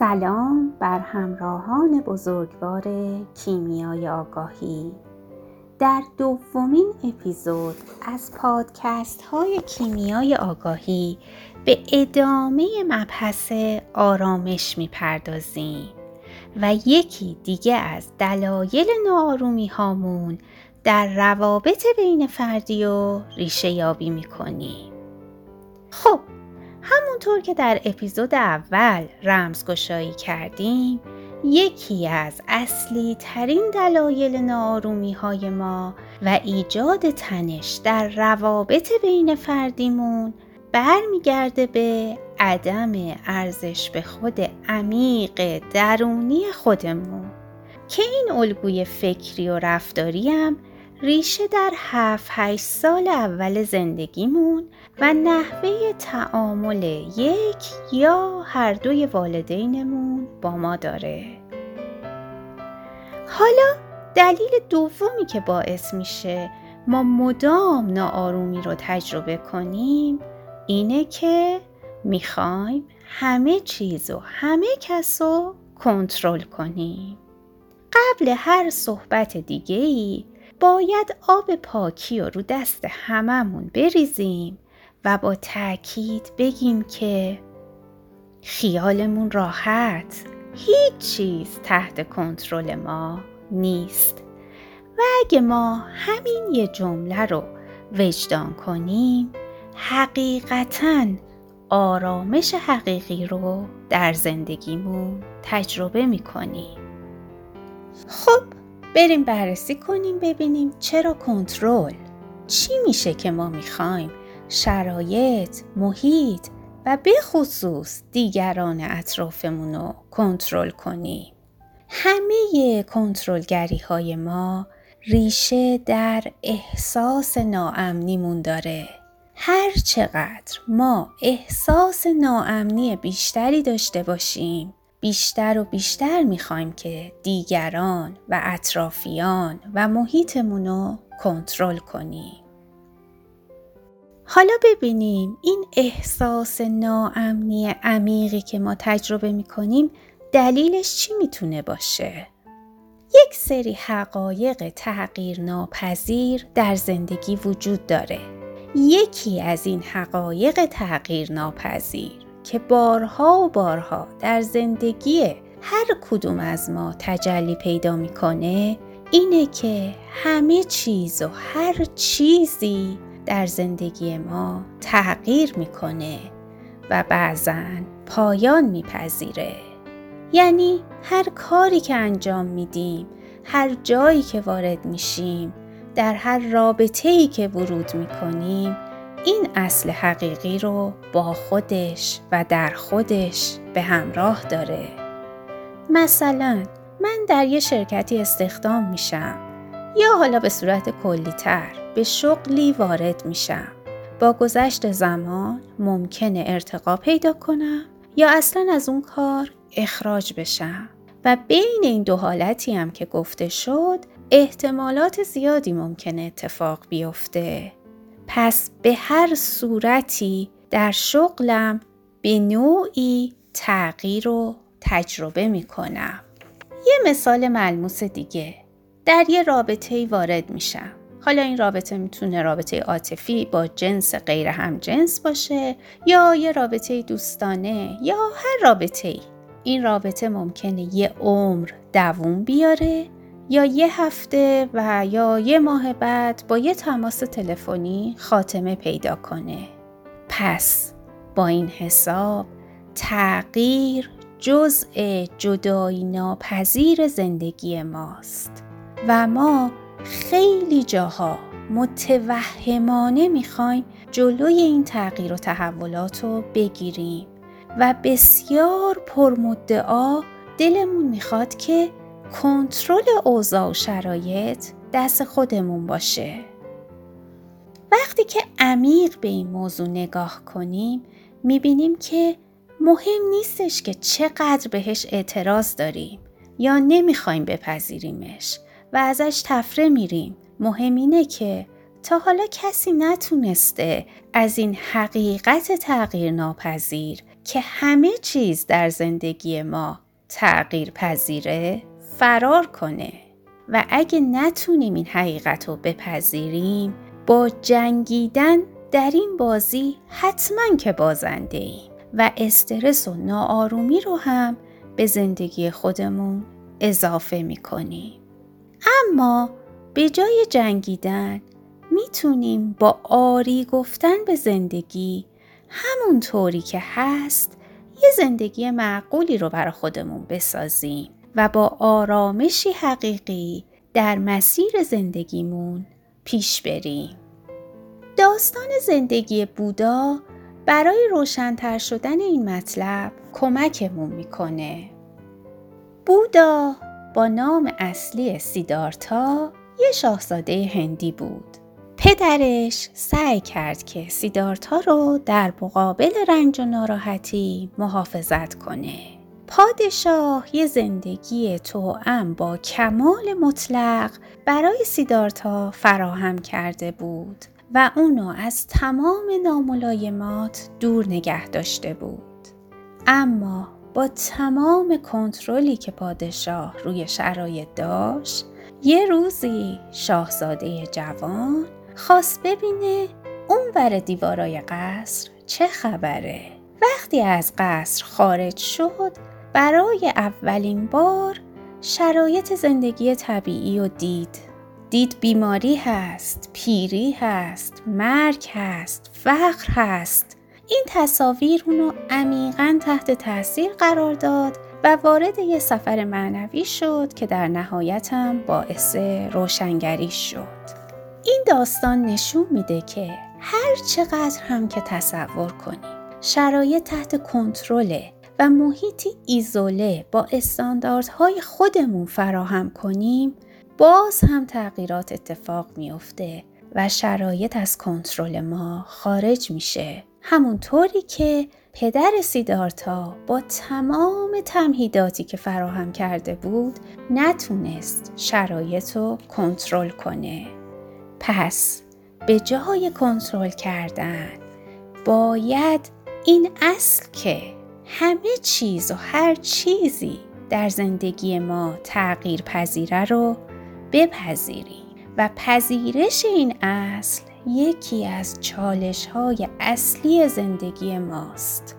سلام بر همراهان بزرگوار کیمیای آگاهی. در دومین اپیزود از پادکست های کیمیای آگاهی به ادامه مبحث آرامش می‌پردازیم و یکی دیگه از دلایل ناآرومی هامون در روابط بین فردی و ریشه یابی می‌کنیم. خب همونطور که در اپیزود اول رمزگشایی کردیم یکی از اصلی ترین دلایل نارومی های ما و ایجاد تنش در روابط بین فردیمون برمیگرده به عدم ارزش به خود عمیق درونی خودمون. که این الگوی فکری و رفتاری ریشه در 7 8 سال اول زندگیمون و نحوه تعامل یک یا هر دوی والدینمون با ما داره. حالا دلیل دومی که باعث میشه ما مدام ناآرومی رو تجربه کنیم اینه که می‌خوایم همه چیز و همه کس رو کنترل کنیم. قبل هر صحبت دیگه ای باید آب پاکی رو رو دست هممون بریزیم و با تاکید بگیم که خیالمون راحت. هیچ چیز تحت کنترل ما نیست. و اگه ما همین یه جمله رو وجدان کنیم حقیقتا آرامش حقیقی رو در زندگیمون تجربه می‌کنیم. خب بریم بررسی کنیم ببینیم چرا کنترل؟ چی میشه که ما می‌خوایم؟ شرایط، محیط و به خصوص دیگران اطرافمون رو کنترل کنیم. همه کنترلگری های ما ریشه در احساس ناامنیمون داره. هر چقدر ما احساس ناامنی بیشتری داشته باشیم بیشتر و بیشتر می‌خوایم که دیگران و اطرافیان و محیطمون رو کنترل کنیم. حالا ببینیم این احساس ناامنی عمیقی که ما تجربه می‌کنیم دلیلش چی می‌تونه باشه؟ یک سری حقایق تغییر ناپذیر در زندگی وجود داره. یکی از این حقایق تغییر ناپذیر که بارها و بارها در زندگی هر کدوم از ما تجلی پیدا می‌کنه اینه که همه چیز و هر چیزی در زندگی ما تغییر می‌کنه و بعضا پایان میپذیره. یعنی هر کاری که انجام میدیم هر جایی که وارد میشیم در هر رابطه ای که ورود می‌کنیم این اصل حقیقی رو با خودش و در خودش به همراه داره. مثلا من در یه شرکتی استخدام میشم یا حالا به صورت کلی تر به شغلی وارد میشم. با گذشت زمان ممکنه ارتقا پیدا کنم یا اصلا از اون کار اخراج بشم و بین این دو حالتی هم که گفته شد احتمالات زیادی ممکنه اتفاق بیفته. پس به هر صورتی در شغلم به نوعی تغییر رو تجربه می کنم. یه مثال ملموس دیگه در یه رابطه وارد میشم. حالا این رابطه می‌تونه رابطه عاطفی با جنس غیر هم جنس باشه یا یه رابطه دوستانه یا هر رابطه ای. این رابطه ممکنه یه عمر دووم بیاره یا یه هفته و یا یه ماه بعد با یه تماس تلفنی خاتمه پیدا کنه. پس با این حساب تغییر جزء جدایی ناپذیر زندگی ماست و ما خیلی جاها متوهمانه می‌خوایم جلوی این تغییر و تحولات رو بگیریم و بسیار پرمدعا دلمون می‌خواد که کنترل اوضاع و شرایط دست خودمون باشه. وقتی که عمیق به این موضوع نگاه کنیم می‌بینیم که مهم نیستش که چقدر بهش اعتراض داریم یا نمی‌خوایم بپذیریمش و ازش تفره میریم. مهم اینه که تا حالا کسی نتونسته از این حقیقت تغییر ناپذیر که همه چیز در زندگی ما تغییر پذیره فرار کنه. و اگه نتونیم این حقیقت رو بپذیریم با جنگیدن در این بازی حتما که بازنده ایم و استرس و ناآرومی رو هم به زندگی خودمون اضافه می‌کنیم. اما به جای جنگیدن می‌تونیم با آری گفتن به زندگی همون طوری که هست یه زندگی معقولی رو برای خودمون بسازیم و با آرامشی حقیقی در مسیر زندگیمون پیش بریم. داستان زندگی بودا برای روشنتر شدن این مطلب کمکمون می‌کنه. بودا با نام اصلی سیدارتا یه شاهزاده هندی بود. پدرش سعی کرد که سیدارتا رو در مقابل رنج و ناراحتی محافظت کنه. پادشاه یه زندگی توأم با کمال مطلق برای سیدارتا فراهم کرده بود و اونو از تمام ناملایمات دور نگه داشته بود. اما با تمام کنترلی که پادشاه روی شرایط داشت یه روزی شاهزاده جوان خواست ببینه اون ور دیوارای قصر چه خبره. وقتی از قصر خارج شد برای اولین بار شرایط زندگی طبیعی و دید. دید بیماری هست پیری هست مرگ هست فقر هست. این تصاویر اونو عمیقا تحت تاثیر قرار داد و وارد یه سفر معنوی شد که در نهایتم باعث روشنگری شد. این داستان نشون میده که هر چقدر هم که تصور کنیم شرایط تحت کنترله و محیطی ایزوله با استانداردهای خودمون فراهم کنیم باز هم تغییرات اتفاق میافته و شرایط از کنترل ما خارج میشه همونطوری که پدر سیدارتا با تمام تمهیداتی که فراهم کرده بود نتونست شرایط رو کنترل کنه. پس به جای کنترل کردن باید این اصل که همه چیز و هر چیزی در زندگی ما تغییر پذیره رو بپذیریم و پذیرش این اصل یکی از چالش های اصلی زندگی ماست.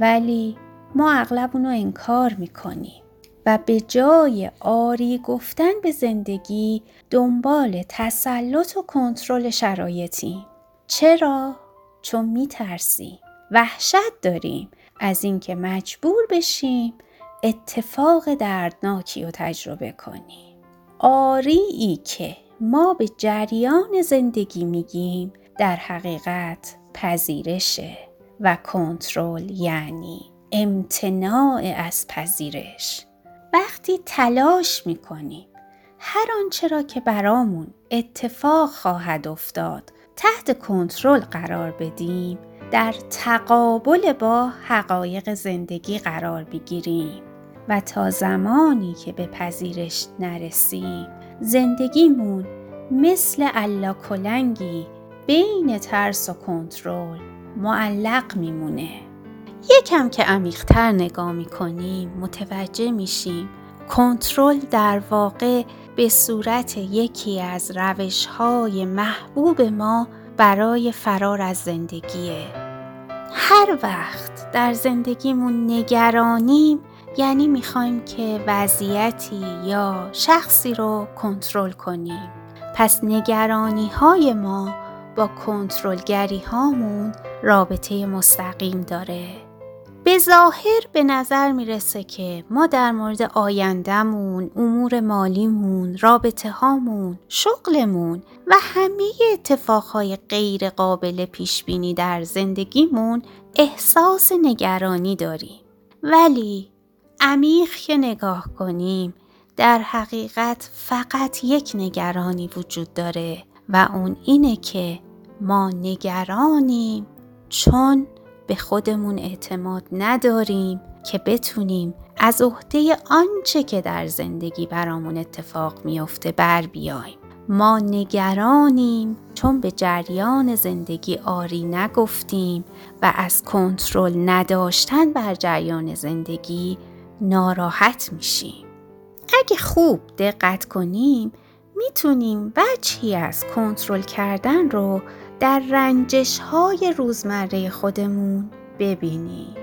ولی ما اغلب اونو انکار می‌کنیم و به جای آری گفتن به زندگی دنبال تسلط و کنترل شرایطیم. چرا؟ چون میترسیم. وحشت داریم. از اینکه مجبور بشیم اتفاق دردناکی رو تجربه کنیم. آری که ما به جریان زندگی میگیم. در حقیقت پذیرشه و کنترل یعنی امتناع از پذیرش. وقتی تلاش می‌کنیم هر آنچه را که برامون اتفاق خواهد افتاد تحت کنترل قرار بدیم در تقابل با حقایق زندگی قرار بگیریم و تا زمانی که به پذیرش نرسیم زندگیمون مثل علا کلنگی بین ترس و کنترل معلق میمونه. یکم که عمیقتر نگاه می‌کنیم متوجه میشیم کنترل در واقع به صورت یکی از روش های محبوب ما برای فرار از زندگیه. هر وقت در زندگیمون نگرانیم یعنی می‌خوایم که وضعیتی یا شخصی رو کنترل کنیم. پس نگرانی های ما با کنترلگری هامون رابطه مستقیم داره به ظاهر به نظر می‌رسه که ما در مورد آیندهمون، امور مالیمون، رابطه هامون، شغلمون و همه اتفاقهای غیر قابل پیش بینی در زندگیمون احساس نگرانی داریم. ولی عمیق که نگاه کنیم در حقیقت فقط یک نگرانی وجود داره و اون اینه که ما نگرانیم چون به خودمون اعتماد نداریم که بتونیم از عهده آنچه که در زندگی برامون اتفاق میافته بر بیایم ما نگرانیم چون به جریان زندگی آری نگفتیم و از کنترل نداشتن بر جریان زندگی ناراحت میشیم. اگه خوب دقت کنیم می‌تونیم بچی از کنترل کردن رو در رنجش های روزمره خودمون ببینیم.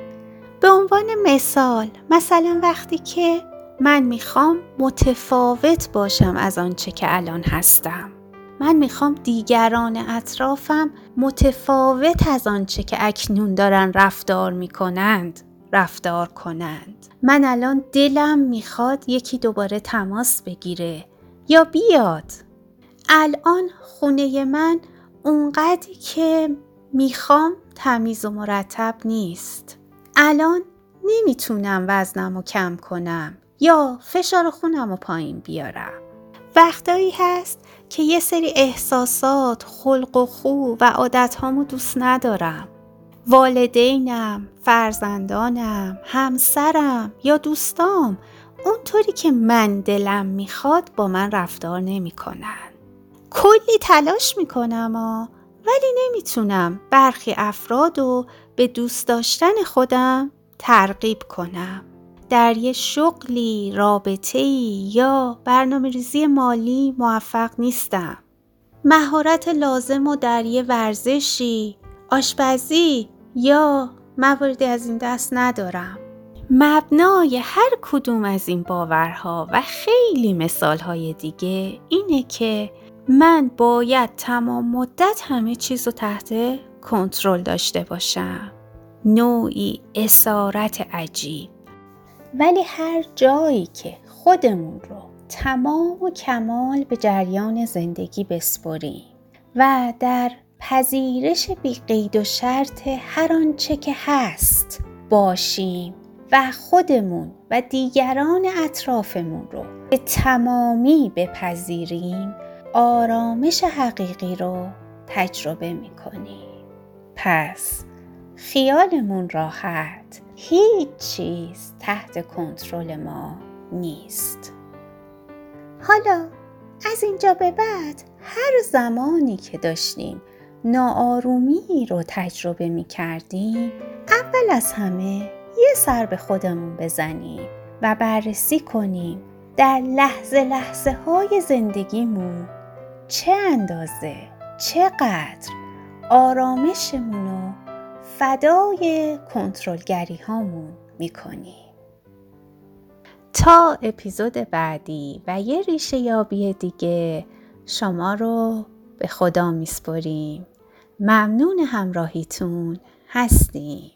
به عنوان مثال مثلا وقتی که من می‌خوام متفاوت باشم از آنچه که الان هستم. من می‌خوام دیگران اطرافم متفاوت از آنچه که اکنون دارن رفتار می‌کنند رفتار کنند. من الان دلم می‌خواد یکی دوباره تماس بگیره یا بیاد. الان خونه من اونقدری که می‌خوام تمیز و مرتب نیست. الان نمی‌تونم وزنم رو کم کنم یا فشار خونم رو پایین بیارم. وقتایی هست که یه سری احساسات، خلق و خو و عادتهامو دوست ندارم. والدینم، فرزندانم، همسرم یا دوستام اونطوری که من دلم می‌خواد با من رفتار نمی‌کنن. کلی تلاش می‌کنم ولی نمی‌تونم برخی افراد رو به دوست داشتن خودم ترغیب کنم. در یه شغلی، رابطه یا برنامه ریزی مالی موفق نیستم. مهارت لازم و در یه ورزشی، آشپزی یا مواردی از این دست ندارم. مبنای هر کدوم از این باورها و خیلی مثالهای دیگه اینه که من باید تمام مدت همه چیز رو تحت کنترل داشته باشم. نوعی اسارت عجیب. ولی هر جایی که خودمون رو تمام و کمال به جریان زندگی بسپریم و در پذیرش بی قید و شرط هر آنچه که هست باشیم و خودمون و دیگران اطرافمون رو به تمامی بپذیریم آرامش حقیقی رو تجربه می‌کنیم. پس خیالمون راحت هیچ چیز تحت کنترل ما نیست. حالا از اینجا به بعد هر زمانی که داشتیم ناآرومی رو تجربه می کردیم اول از همه یه سر به خودمون بزنیم و بررسی کنیم در لحظه لحظه های زندگیمون چه اندازه چقدر آرامشمون رو فدای کنترلگری هامون می‌کنیم. تا اپیزود بعدی و یه ریشه یابی دیگه شما رو به خدا میسپریم. ممنون همراهیتون. هستیم.